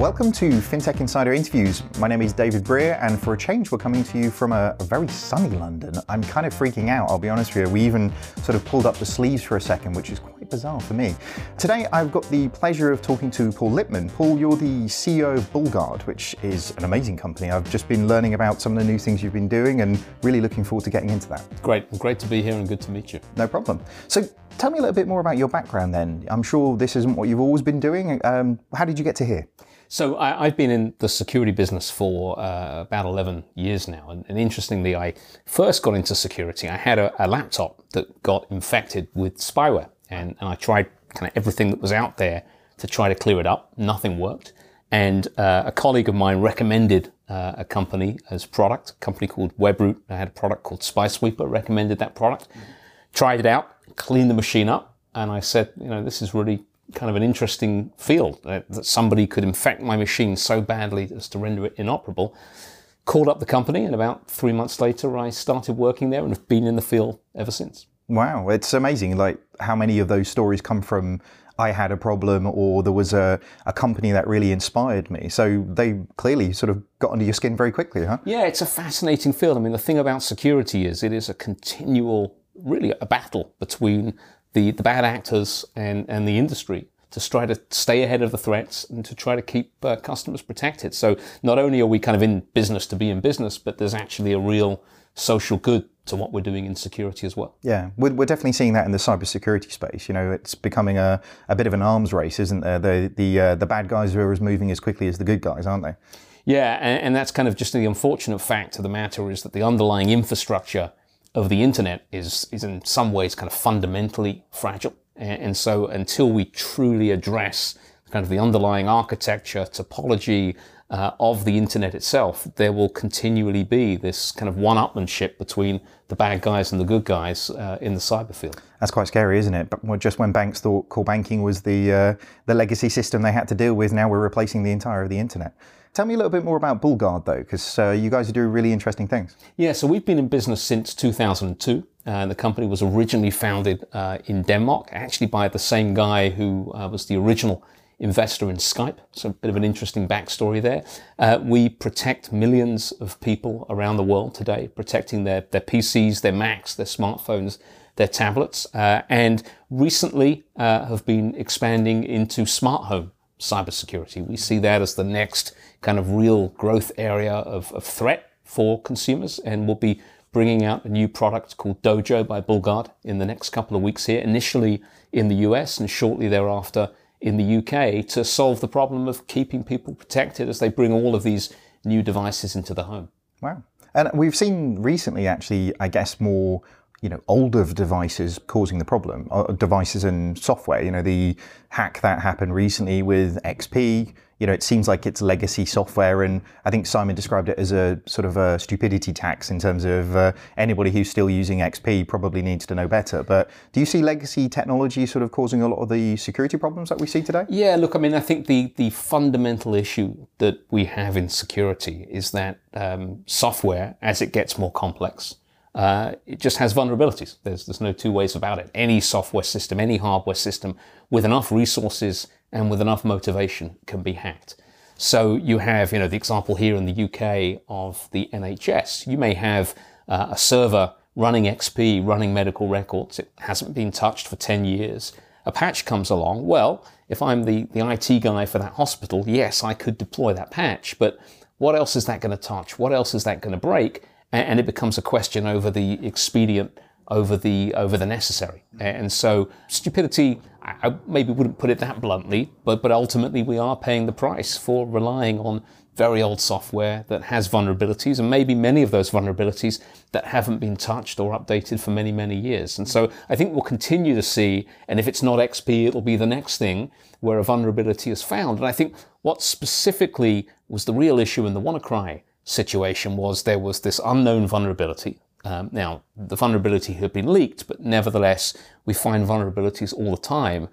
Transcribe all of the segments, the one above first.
Welcome to FinTech Insider Interviews. My name is David Brear, and for a change, we're coming to you from a, a, very sunny London. I'm kind of freaking out, I'll be honest with you. We even sort of pulled up the sleeves for a second, which is quite bizarre for me. Today, I've got the pleasure of talking to Paul Lipman. Paul, you're the CEO of Bullguard, which is an amazing company. I've just been learning about some of the new things you've been doing and really looking forward to getting into that. Great, great to be here and good to meet you. No problem. So, tell me a little bit more about your background then. I'm sure this isn't what you've always been doing. Um, how did you get to here? So I, have been in the security business for uh, about 11 years now. And, and, interestingly, I first got into security. I had a, a laptop that got infected with spyware. And, and, I tried kind of everything that was out there to try to clear it up. Nothing worked. And uh, a colleague of mine recommended uh, a company as product, a company called Webroot. I had a product called SpySweeper, recommended that product. Tried it out, cleaned the machine up, and I said, you know, this is really kind of an interesting field that, that somebody could infect my machine so badly as to render it inoperable. Called up the company, and about three months later, I started working there and have been in the field ever since. Wow, it's amazing. Like how many of those stories come from I had a problem or there was a, a company that really inspired me. So they clearly sort of got under your skin very quickly, huh? Yeah, it's a fascinating field. I mean, the thing about security is it is a continual, really a battle between the, the bad actors and, and the industry to try to stay ahead of the threats and to try to keep uh, customers protected. So not only are we kind of in business to be in business, but there's actually a real social good to what we're doing in security as well. Yeah, we're, we're definitely seeing that in the cybersecurity space. You know, it's becoming a, a bit of an arms race, isn't there? The the uh, the bad guys are as moving as quickly as the good guys, aren't they? Yeah, and, and that's kind of just the unfortunate fact of the matter is that the underlying infrastructure of the internet is, is in some ways kind of fundamentally fragile. And, so until we truly address kind of the underlying architecture, topology uh, of the internet itself, there will continually be this kind of one-upmanship between the bad guys and the good guys uh, in the cyber field. That's quite scary, isn't it? But just when banks thought core banking was the uh, the legacy system they had to deal with, now we're replacing the entire of the internet. Tell me a little bit more about Bullguard, though, because uh, you guys are doing really interesting things. Yeah, so we've been in business since 2002. Uh, the company was originally founded uh, in Denmark, actually by the same guy who uh, was the original investor in Skype. So a bit of an interesting backstory there. Uh, we protect millions of people around the world today, protecting their, their PCs, their Macs, their smartphones, their tablets, uh, and recently have been expanding into smart home cybersecurity. We see that as the next kind of real growth area of, of threat for consumers, and we'll be bringing out a new product called Dojo by Bullguard in the next couple of weeks here, initially in the US and shortly thereafter in the UK to solve the problem of keeping people protected as they bring all of these new devices into the home. Wow. And we've seen recently, actually, I guess, more you know, older devices causing the problem, uh, devices and software. You know, the hack that happened recently with XP, you know, it seems like it's legacy software. And I think Simon described it as a sort of a stupidity tax in terms of uh, anybody who's still using XP probably needs to know better. But do you see legacy technology sort of causing a lot of the security problems that we see today? Yeah, look, I mean, I think the, the fundamental issue that we have in security is that um, software, as it gets more complex, uh, it just has vulnerabilities. There's, there's no two ways about it. Any software system, any hardware system with enough resources and with enough motivation can be hacked. So you have, you know, the example here in the UK of the NHS. You may have uh, a server running XP, running medical records. It hasn't been touched for 10 years. A patch comes along. Well, if I'm the, the IT guy for that hospital, yes, I could deploy that patch, but what else is that going to touch? What else is that going to break? And it becomes a question over the expedient over the over the necessary. And so stupidity, I maybe wouldn't put it that bluntly, but but ultimately we are paying the price for relying on very old software that has vulnerabilities and maybe many of those vulnerabilities that haven't been touched or updated for many, many years. And so I think we'll continue to see, and if it's not XP, it'll be the next thing where a vulnerability is found. And I think what specifically was the real issue in the WannaCry situation was there was this unknown vulnerability. Um, now, the vulnerability had been leaked, but nevertheless, we find vulnerabilities all the time.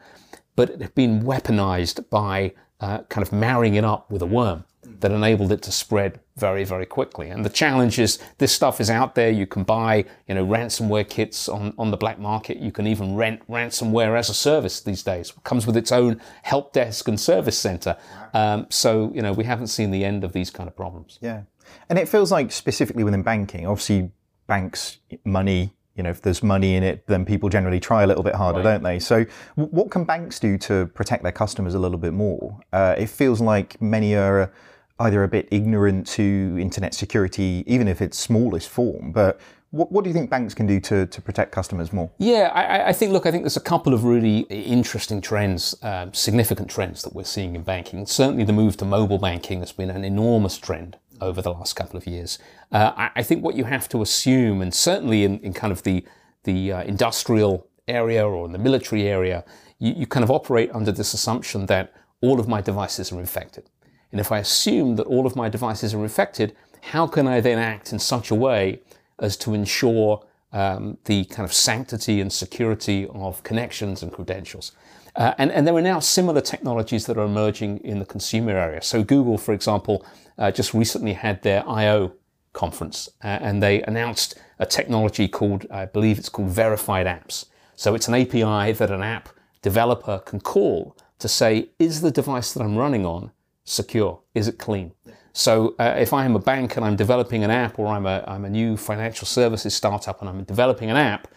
But it had been weaponized by uh, kind of marrying it up with a worm. That enabled it to spread very, very quickly. And the challenge is this stuff is out there. You can buy, you know, ransomware kits on, on the black market. You can even rent ransomware as a service these days. It comes with its own help desk and service center. Um, so, you know, we haven't seen the end of these kind of problems. Yeah. And it feels like specifically within banking, obviously banks, money, you know, if there's money in it, then people generally try a little bit harder, right. don't they? So, what can banks do to protect their customers a little bit more? Uh, it feels like many are either a bit ignorant to internet security, even if it's smallest form, but what, what, do you think banks can do to, to protect customers more? Yeah, I, I, think, look, I think there's a couple of really interesting trends, uh, significant trends that we're seeing in banking. Certainly the move to mobile banking has been an enormous trend over the last couple of years. Uh, I, I, think what you have to assume, and certainly in, in kind of the, the uh, industrial area or in the military area, you, you kind of operate under this assumption that all of my devices are infected. And if I assume that all of my devices are infected, how can I then act in such a way as to ensure um, the kind of sanctity and security of connections and credentials? Uh, and, and, there are now similar technologies that are emerging in the consumer area. So Google, for example, uh, just recently had their I/O conference, uh, and they announced a technology called, I believe it's called verified apps. So it's an API that an app developer can call to say, is the device that I'm running on secure? Is it clean? So uh, if I am a bank and I'm developing an app or I'm a, I'm a new financial services startup and I'm developing an app,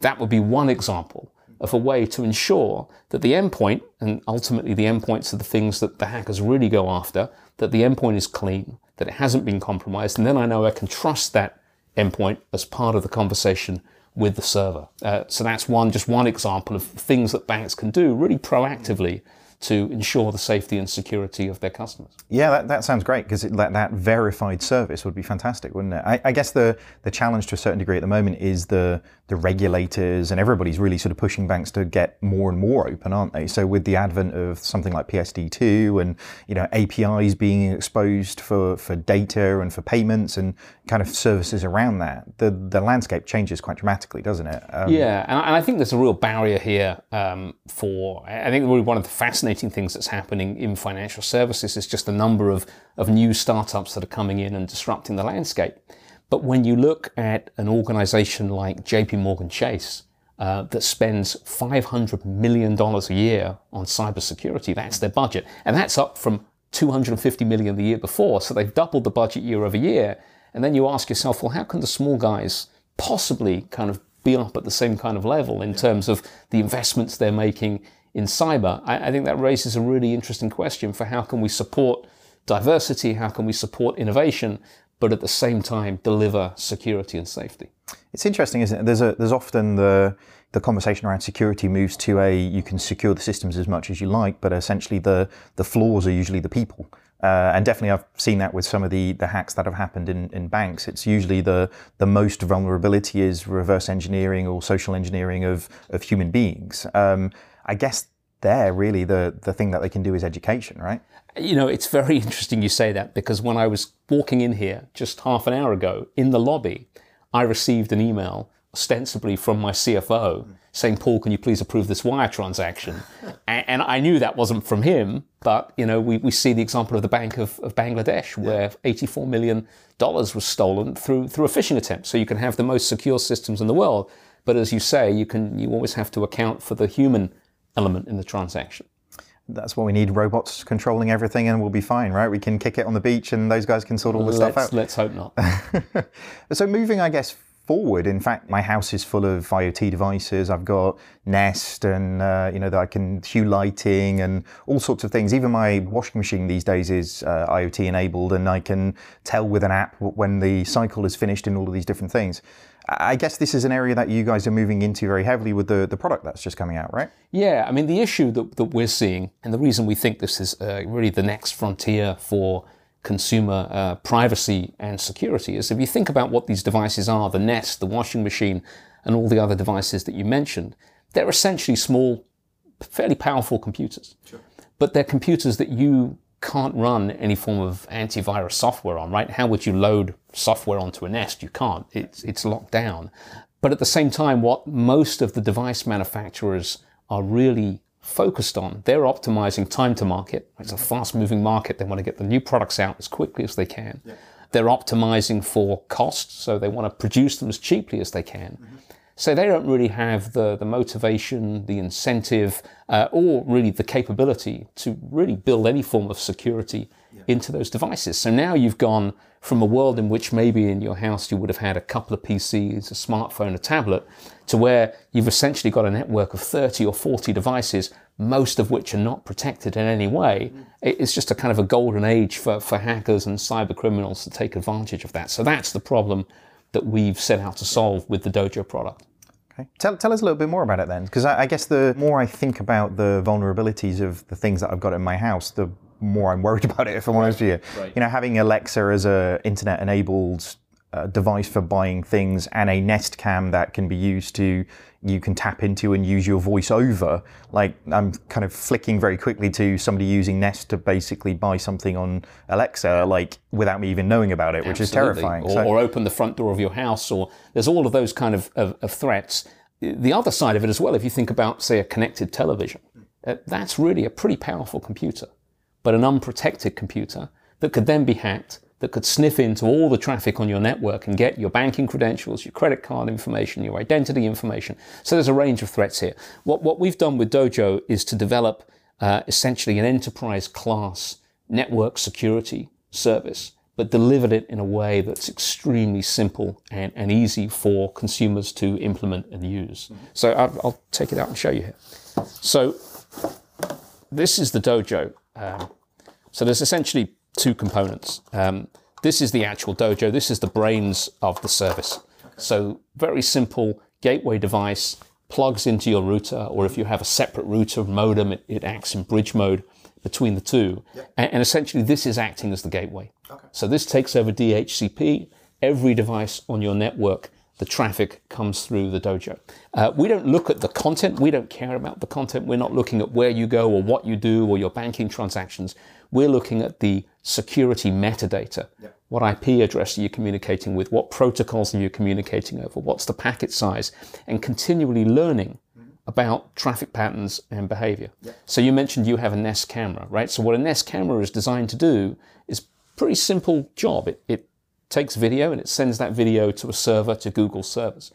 that would be one example of a way to ensure that the endpoint, and ultimately the endpoints are the things that the hackers really go after, that the endpoint is clean, that it hasn't been compromised, and then I know I can trust that endpoint as part of the conversation with the server. Uh, so that's one, just one example of things that banks can do really proactively to ensure the safety and security of their customers. Yeah, that, that sounds great because that, that verified service would be fantastic, wouldn't it? I, I, guess the, the challenge to a certain degree at the moment is the, the regulators and everybody's really sort of pushing banks to get more and more open, aren't they? So with the advent of something like PSD2 and, you know, APIs being exposed for, for data and for payments and kind of services around that, the, the landscape changes quite dramatically, doesn't it? Um, yeah, and, I think there's a real barrier here um, for, I think really one of the fascinating fascinating things that's happening in financial services is just the number of, of new startups that are coming in and disrupting the landscape. But when you look at an organization like JP Morgan Chase, uh, that spends $500 million a year on cybersecurity, that's their budget. And that's up from 250 million the year before. So they've doubled the budget year over year. And then you ask yourself, well, how can the small guys possibly kind of be up at the same kind of level in terms of the investments they're making in cyber, I, I think that raises a really interesting question for how can we support diversity, how can we support innovation, but at the same time deliver security and safety. It's interesting, isn't it? There's a there's often the the conversation around security moves to a you can secure the systems as much as you like, but essentially the the flaws are usually the people. Uh, and definitely, I've seen that with some of the, the hacks that have happened in, in banks. It's usually the the most vulnerability is reverse engineering or social engineering of of human beings. Um, I guess there really the the thing that they can do is education, right? You know, it's very interesting you say that because when I was walking in here just half an hour ago in the lobby, I received an email ostensibly from my CFO saying, "Paul, can you please approve this wire transaction?" and, I knew that wasn't from him, but you know, we, we see the example of the Bank of, of Bangladesh where 84 million dollars was stolen through through a phishing attempt. So you can have the most secure systems in the world, but as you say, you can you always have to account for the human element in the transaction. That's what we need robots controlling everything and we'll be fine, right? We can kick it on the beach and those guys can sort all the stuff out. Let's hope not. so, moving, I guess, forward. In fact, my house is full of IoT devices. I've got Nest and, uh, you know, that I can Hue lighting and all sorts of things. Even my washing machine these days is uh, IoT enabled and I can tell with an app when the cycle is finished and all of these different things. I guess this is an area that you guys are moving into very heavily with the, the product that's just coming out, right? Yeah, I mean, the issue that, that we're seeing, and the reason we think this is uh, really the next frontier for consumer uh, privacy and security is if you think about what these devices are the Nest, the washing machine, and all the other devices that you mentioned, they're essentially small, fairly powerful computers. Sure. But they're computers that you can't run any form of antivirus software on, right? How would you load software onto a Nest? You can't. It's, it's locked down. But at the same time, what most of the device manufacturers are really focused on. They're optimizing time to market. It's a fast moving market. They want to get the new products out as quickly as they can. Yeah. They're optimizing for cost, so they want to produce them as cheaply as they can. Mm-hmm. So they don't really have the, the motivation, the incentive, uh, or really the capability to really build any form of security yeah. into those devices. So now you've gone from a world in which maybe in your house you would have had a couple of PCs, a smartphone, a tablet, to where you've essentially got a network of 30 or 40 devices, most of which are not protected in any way. Mm. It's just a kind of a golden age for, for hackers and cyber criminals to take advantage of that. So that's the problem that we've set out to solve with the Dojo product. Okay. Tell, tell us a little bit more about it then, because I, I, guess the more I think about the vulnerabilities of the things that I've got in my house, the more I'm worried about it. If I'm honest with you, right. you know, having Alexa as a internet-enabled device for buying things and a Nest Cam that can be used to you can tap into and use your voice over. Like I'm kind of flicking very quickly to somebody using Nest to basically buy something on Alexa, like without me even knowing about it, which Absolutely. is terrifying. Or, so, or, open the front door of your house, or there's all of those kind of, of, of, threats. The other side of it as well, if you think about, say, a connected television, uh, that's really a pretty powerful computer, but an unprotected computer that could then be hacked that could sniff into all the traffic on your network and get your banking credentials, your credit card information, your identity information. So there's a range of threats here. What, what we've done with Dojo is to develop uh, essentially an enterprise class network security service, but delivered it in a way that's extremely simple and, and easy for consumers to implement and use. Mm-hmm. So I'll, I'll, take it out and show you here. So this is the Dojo. Um, so there's essentially two components. Um, this is the actual dojo. This is the brains of the service. So very simple gateway device plugs into your router, or if you have a separate router modem, it, it acts in bridge mode between the two. Yep. And, and, essentially, this is acting as the gateway. Okay. So this takes over DHCP. Every device on your network, the traffic comes through the dojo. Uh, we don't look at the content. We don't care about the content. We're not looking at where you go or what you do or your banking transactions. We're looking at the security metadata. Yeah. What IP address are you communicating with? What protocols are you communicating over? What's the packet size? And continually learning mm-hmm. about traffic patterns and behavior. Yeah. So you mentioned you have a Nest camera, right? So what a Nest camera is designed to do is pretty simple job. It, it takes video and it sends that video to a server to Google servers.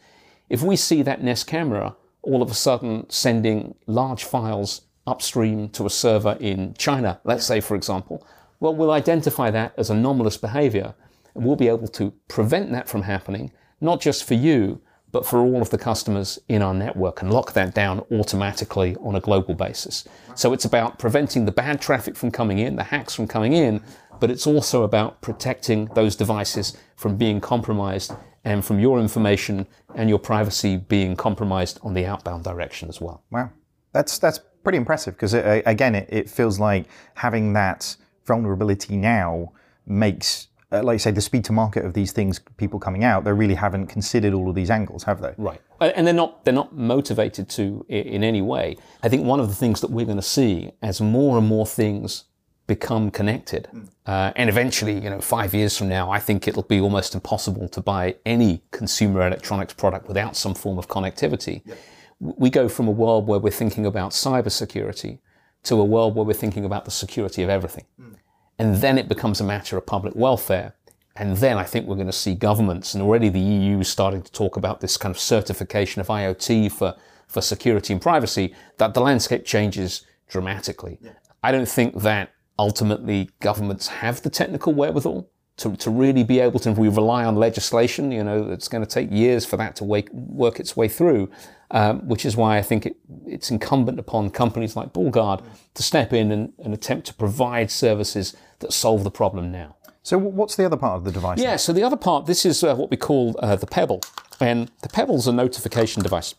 If we see that Nest camera all of a sudden sending large files upstream to a server in China, let's say, for example, well, we'll identify that as anomalous behavior and we'll be able to prevent that from happening, not just for you, but for all of the customers in our network and lock that down automatically on a global basis. So it's about preventing the bad traffic from coming in, the hacks from coming in, but it's also about protecting those devices from being compromised and from your information and your privacy being compromised on the outbound direction as well. Wow. That's, that's pretty impressive because uh, again, it, it, feels like having that vulnerability now makes, uh, like I say, the speed to market of these things, people coming out, they really haven't considered all of these angles, have they? Right, and they're not they're not motivated to in any way. I think one of the things that we're going to see as more and more things become connected, mm. uh, and eventually, you know, five years from now, I think it'll be almost impossible to buy any consumer electronics product without some form of connectivity. Yep we go from a world where we're thinking about cybersecurity to a world where we're thinking about the security of everything. Mm. And then it becomes a matter of public welfare. And then I think we're going to see governments, and already the EU is starting to talk about this kind of certification of IoT for, for security and privacy, that the landscape changes dramatically. Yeah. I don't think that ultimately governments have the technical wherewithal to, to really be able to, if we rely on legislation, you know, it's going to take years for that to wake, work its way through, um, which is why I think it, it's incumbent upon companies like BullGuard to step in and, and, attempt to provide services that solve the problem now. So, what's the other part of the device? Yeah, so the other part, this is uh, what we call uh, the Pebble. And the Pebble's a notification device.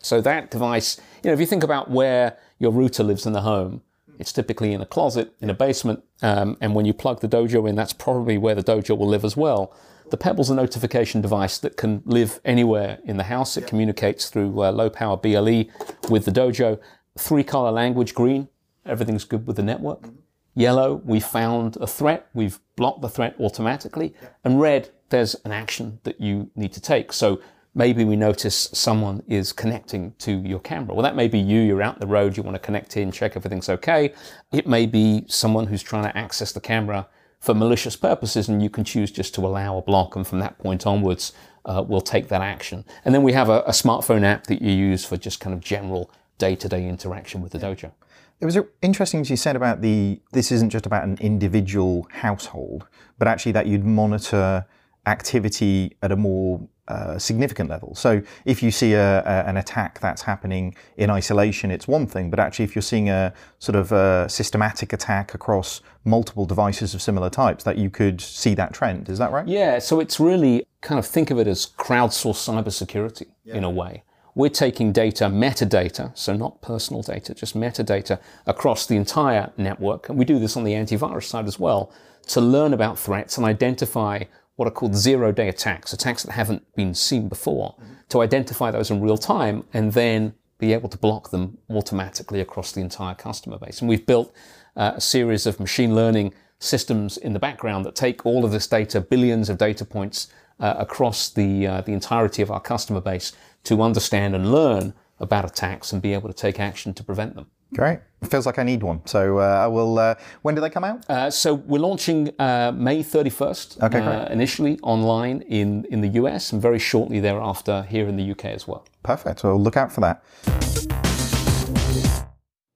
So, that device, you know, if you think about where your router lives in the home, it's typically in a closet, in a basement, um, and when you plug the dojo in, that's probably where the dojo will live as well. The Pebble's a notification device that can live anywhere in the house. It communicates through uh, low power BLE with the dojo. Three color language, green, everything's good with the network. Mm-hmm. Yellow, we found a threat, we've blocked the threat automatically. And red, there's an action that you need to take. So maybe we notice someone is connecting to your camera. Well, that may be you, you're out the road, you want to connect in, check everything's okay. It may be someone who's trying to access the camera for malicious purposes, and you can choose just to allow a block, and from that point onwards, uh, we'll take that action. And then we have a, a, smartphone app that you use for just kind of general day-to-day interaction with the dojo. It was interesting as you said about the this isn't just about an individual household, but actually that you'd monitor activity at a more uh, significant level. So if you see a, a, an attack that's happening in isolation, it's one thing, but actually if you're seeing a sort of a systematic attack across multiple devices of similar types, that you could see that trend. Is that right? Yeah. So it's really kind of think of it as crowdsourced cybersecurity yeah. in a way. We're taking data, metadata, so not personal data, just metadata across the entire network. And we do this on the antivirus side as well to learn about threats and identify what are called zero day attacks, attacks that haven't been seen before, to identify those in real time and then be able to block them automatically across the entire customer base. And we've built uh, a series of machine learning systems in the background that take all of this data, billions of data points uh, across the, uh, the entirety of our customer base to understand and learn about attacks and be able to take action to prevent them. Great. Feels like I need one. So uh, I will. Uh, when do they come out? Uh, so we're launching uh, May 31st. Okay, uh, initially online in, in the US and very shortly thereafter here in the UK as well. Perfect. Well, look out for that.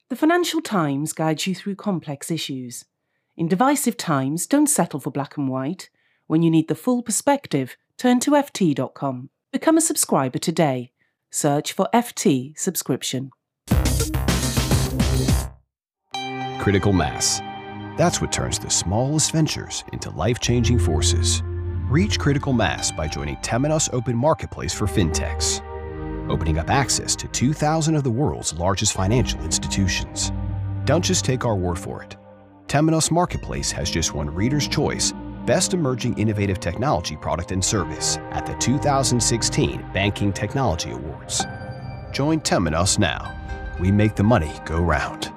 The Financial Times guides you through complex issues. In divisive times, don't settle for black and white. When you need the full perspective, turn to FT.com. Become a subscriber today. Search for FT subscription. Critical mass. That's what turns the smallest ventures into life changing forces. Reach critical mass by joining Temenos Open Marketplace for fintechs, opening up access to 2,000 of the world's largest financial institutions. Don't just take our word for it. Temenos Marketplace has just won Reader's Choice Best Emerging Innovative Technology Product and Service at the 2016 Banking Technology Awards. Join Temenos now. We make the money go round.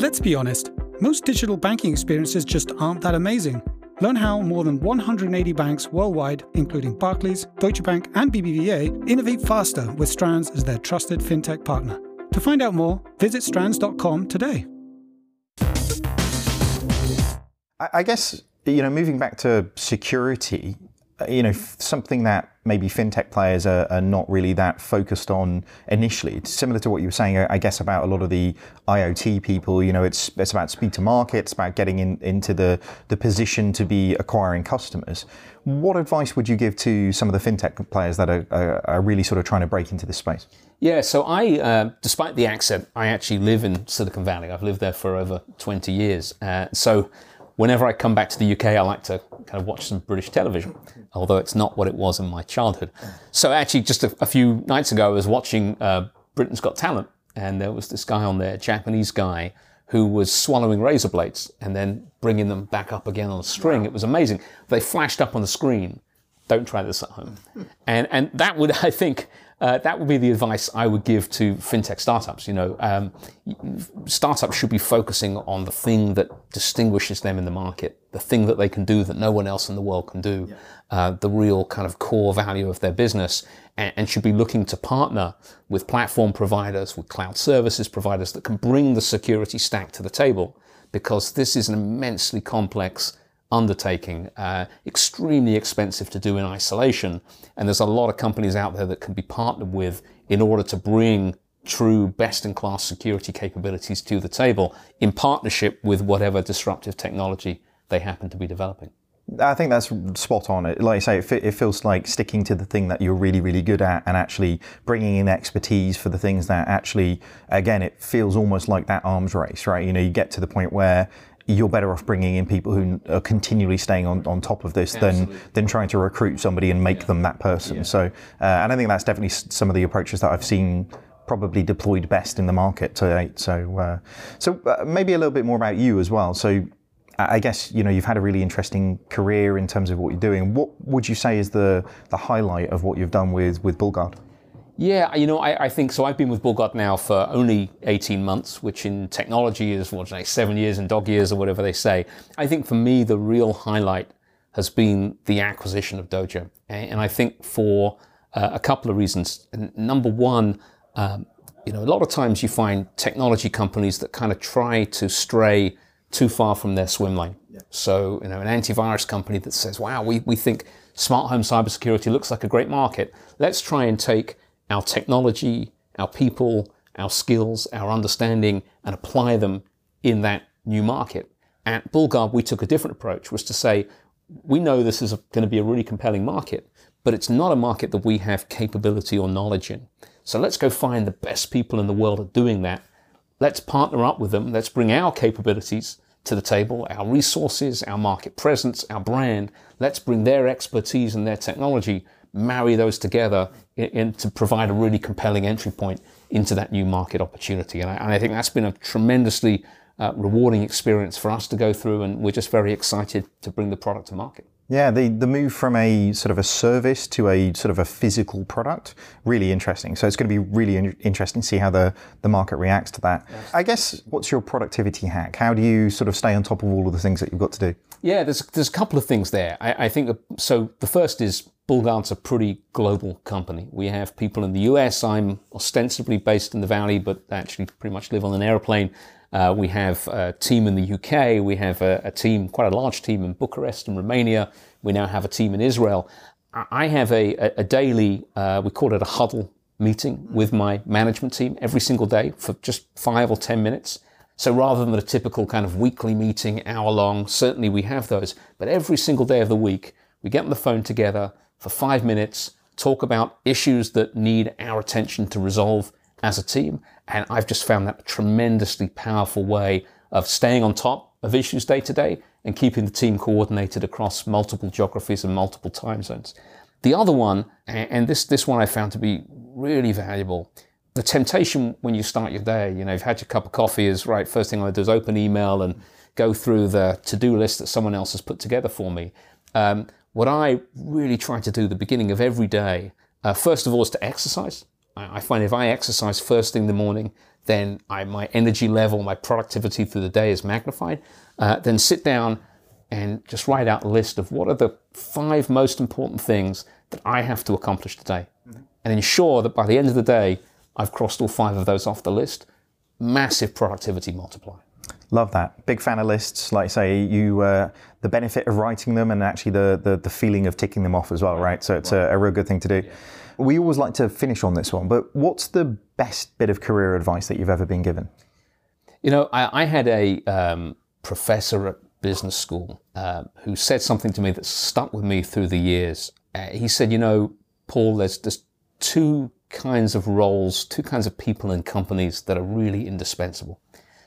Let's be honest, most digital banking experiences just aren't that amazing. Learn how more than 180 banks worldwide, including Barclays, Deutsche Bank, and BBVA, innovate faster with Strands as their trusted fintech partner. To find out more, visit strands.com today. I guess, you know, moving back to security, uh, you know, something that maybe fintech players are, are, not really that focused on initially. It's similar to what you were saying, I guess, about a lot of the IoT people. You know, it's it's about speed to market, it's about getting in, into the the position to be acquiring customers. What advice would you give to some of the fintech players that are, are, are really sort of trying to break into this space? Yeah, so I, uh, despite the accent, I actually live in Silicon Valley. I've lived there for over 20 years. Uh, so whenever I come back to the UK, I like to kind of watch some British television, although it's not what it was in my childhood. So actually, just a, a few nights ago, I was watching uh, Britain's Got Talent, and there was this guy on there, Japanese guy, who was swallowing razor blades and then bringing them back up again on a string. Wow. It was amazing. They flashed up on the screen. Don't try this at home. and and that would, I think, uh, that would be the advice I would give to fintech startups. You know, um, startups should be focusing on the thing that distinguishes them in the market, the thing that they can do that no one else in the world can do, yeah. uh, the real kind of core value of their business, and, and, should be looking to partner with platform providers, with cloud services providers that can bring the security stack to the table, because this is an immensely complex undertaking, uh, extremely expensive to do in isolation. And there's a lot of companies out there that can be partnered with in order to bring true best in class security capabilities to the table in partnership with whatever disruptive technology they happen to be developing. I think that's spot on. Like I say, it, feels like sticking to the thing that you're really, really good at and actually bringing in expertise for the things that actually, again, it feels almost like that arms race, right? You know, you get to the point where you're better off bringing in people who are continually staying on, on top of this Absolutely. than than trying to recruit somebody and make yeah. them that person. Yeah. So, uh, and I think that's definitely some of the approaches that I've seen probably deployed best in the market to date. So, uh, so uh, maybe a little bit more about you as well. So, I guess you know you've had a really interesting career in terms of what you're doing. What would you say is the the highlight of what you've done with with BullGuard? Yeah, you know, I, I, think so. I've been with BullGuard now for only 18 months, which in technology is, what, say, seven years and dog years or whatever they say. I think for me, the real highlight has been the acquisition of Dojo. And I think for uh, a couple of reasons. number one, um, you know, a lot of times you find technology companies that kind of try to stray too far from their swim lane. Yeah. So, you know, an antivirus company that says, wow, we, we think smart home cybersecurity looks like a great market. Let's try and take our technology, our people, our skills, our understanding, and apply them in that new market. At Bullguard, we took a different approach, was to say, we know this is going to be a really compelling market, but it's not a market that we have capability or knowledge in. So let's go find the best people in the world at doing that. Let's partner up with them. Let's bring our capabilities to the table, our resources, our market presence, our brand. Let's bring their expertise and their technology, marry those together in, in to provide a really compelling entry point into that new market opportunity. And I, and I think that's been a tremendously uh, rewarding experience for us to go through, and we're just very excited to bring the product to market. Yeah, the, the move from a sort of a service to a sort of a physical product, really interesting. So it's going to be really in- interesting to see how the, the market reacts to that. Yes. I guess, what's your productivity hack? How do you sort of stay on top of all of the things that you've got to do? Yeah, there's, there's a couple of things there. I, I think, so the first is Bullguard's a pretty global company. We have people in the US. I'm ostensibly based in the Valley, but actually pretty much live on an airplane. Uh, we have a team in the UK. We have a, a, team, quite a large team in Bucharest and Romania. We now have a team in Israel. I have a, a daily, uh, we call it a huddle meeting with my management team every single day for just five or 10 minutes. So rather than a typical kind of weekly meeting, hour long, certainly we have those, but every single day of the week, we get on the phone together for five minutes, talk about issues that need our attention to resolve as a team. And I've just found that a tremendously powerful way of staying on top of issues day to day and keeping the team coordinated across multiple geographies and multiple time zones. The other one, and this, this one I found to be really valuable, the temptation when you start your day, you know, you've had your cup of coffee is right, first thing I do is open email and go through the to-do list that someone else has put together for me. Um, what I really try to do the beginning of every day, uh, first of all, is to exercise. I find if I exercise first thing in the morning, then I, my energy level, my productivity through the day is magnified. Uh, then sit down and just write out a list of what are the five most important things that I have to accomplish today. Mm-hmm. And ensure that by the end of the day, I've crossed all five of those off the list. Massive productivity multiplier. Love that. Big fan of lists. Like I say, you uh, the benefit of writing them and actually the, the, the feeling of ticking them off as well, right? So it's a, a real good thing to do. Yeah. We always like to finish on this one, but what's the best bit of career advice that you've ever been given? You know, I, I had a um, professor at business school uh, who said something to me that stuck with me through the years. Uh, he said, you know, Paul, there's just two kinds of roles, two kinds of people in companies that are really indispensable.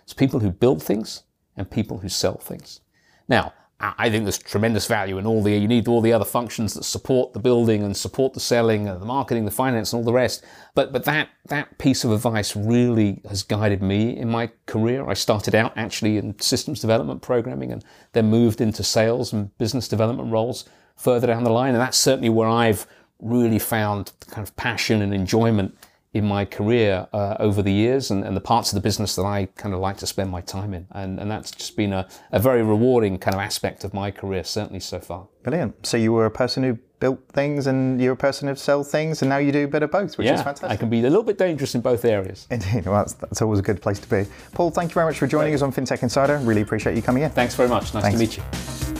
It's people who build things and people who sell things. Now, I think there's tremendous value in all the, you need all the other functions that support the building and support the selling and the marketing, the finance and all the rest. But, but that, that piece of advice really has guided me in my career. I started out actually in systems development programming and then moved into sales and business development roles further down the line. And that's certainly where I've really found kind of passion and enjoyment in my career uh, over the years and, and, the parts of the business that I kind of like to spend my time in. And, and that's just been a, a, very rewarding kind of aspect of my career, certainly so far. Brilliant. So you were a person who built things and you're a person who sells things and now you do a bit of both, which yeah, is fantastic. I can be a little bit dangerous in both areas. Indeed. Well, that's, that's always a good place to be. Paul, thank you very much for joining us on FinTech Insider. Really appreciate you coming in. Thanks very much. Nice Thanks. to meet you.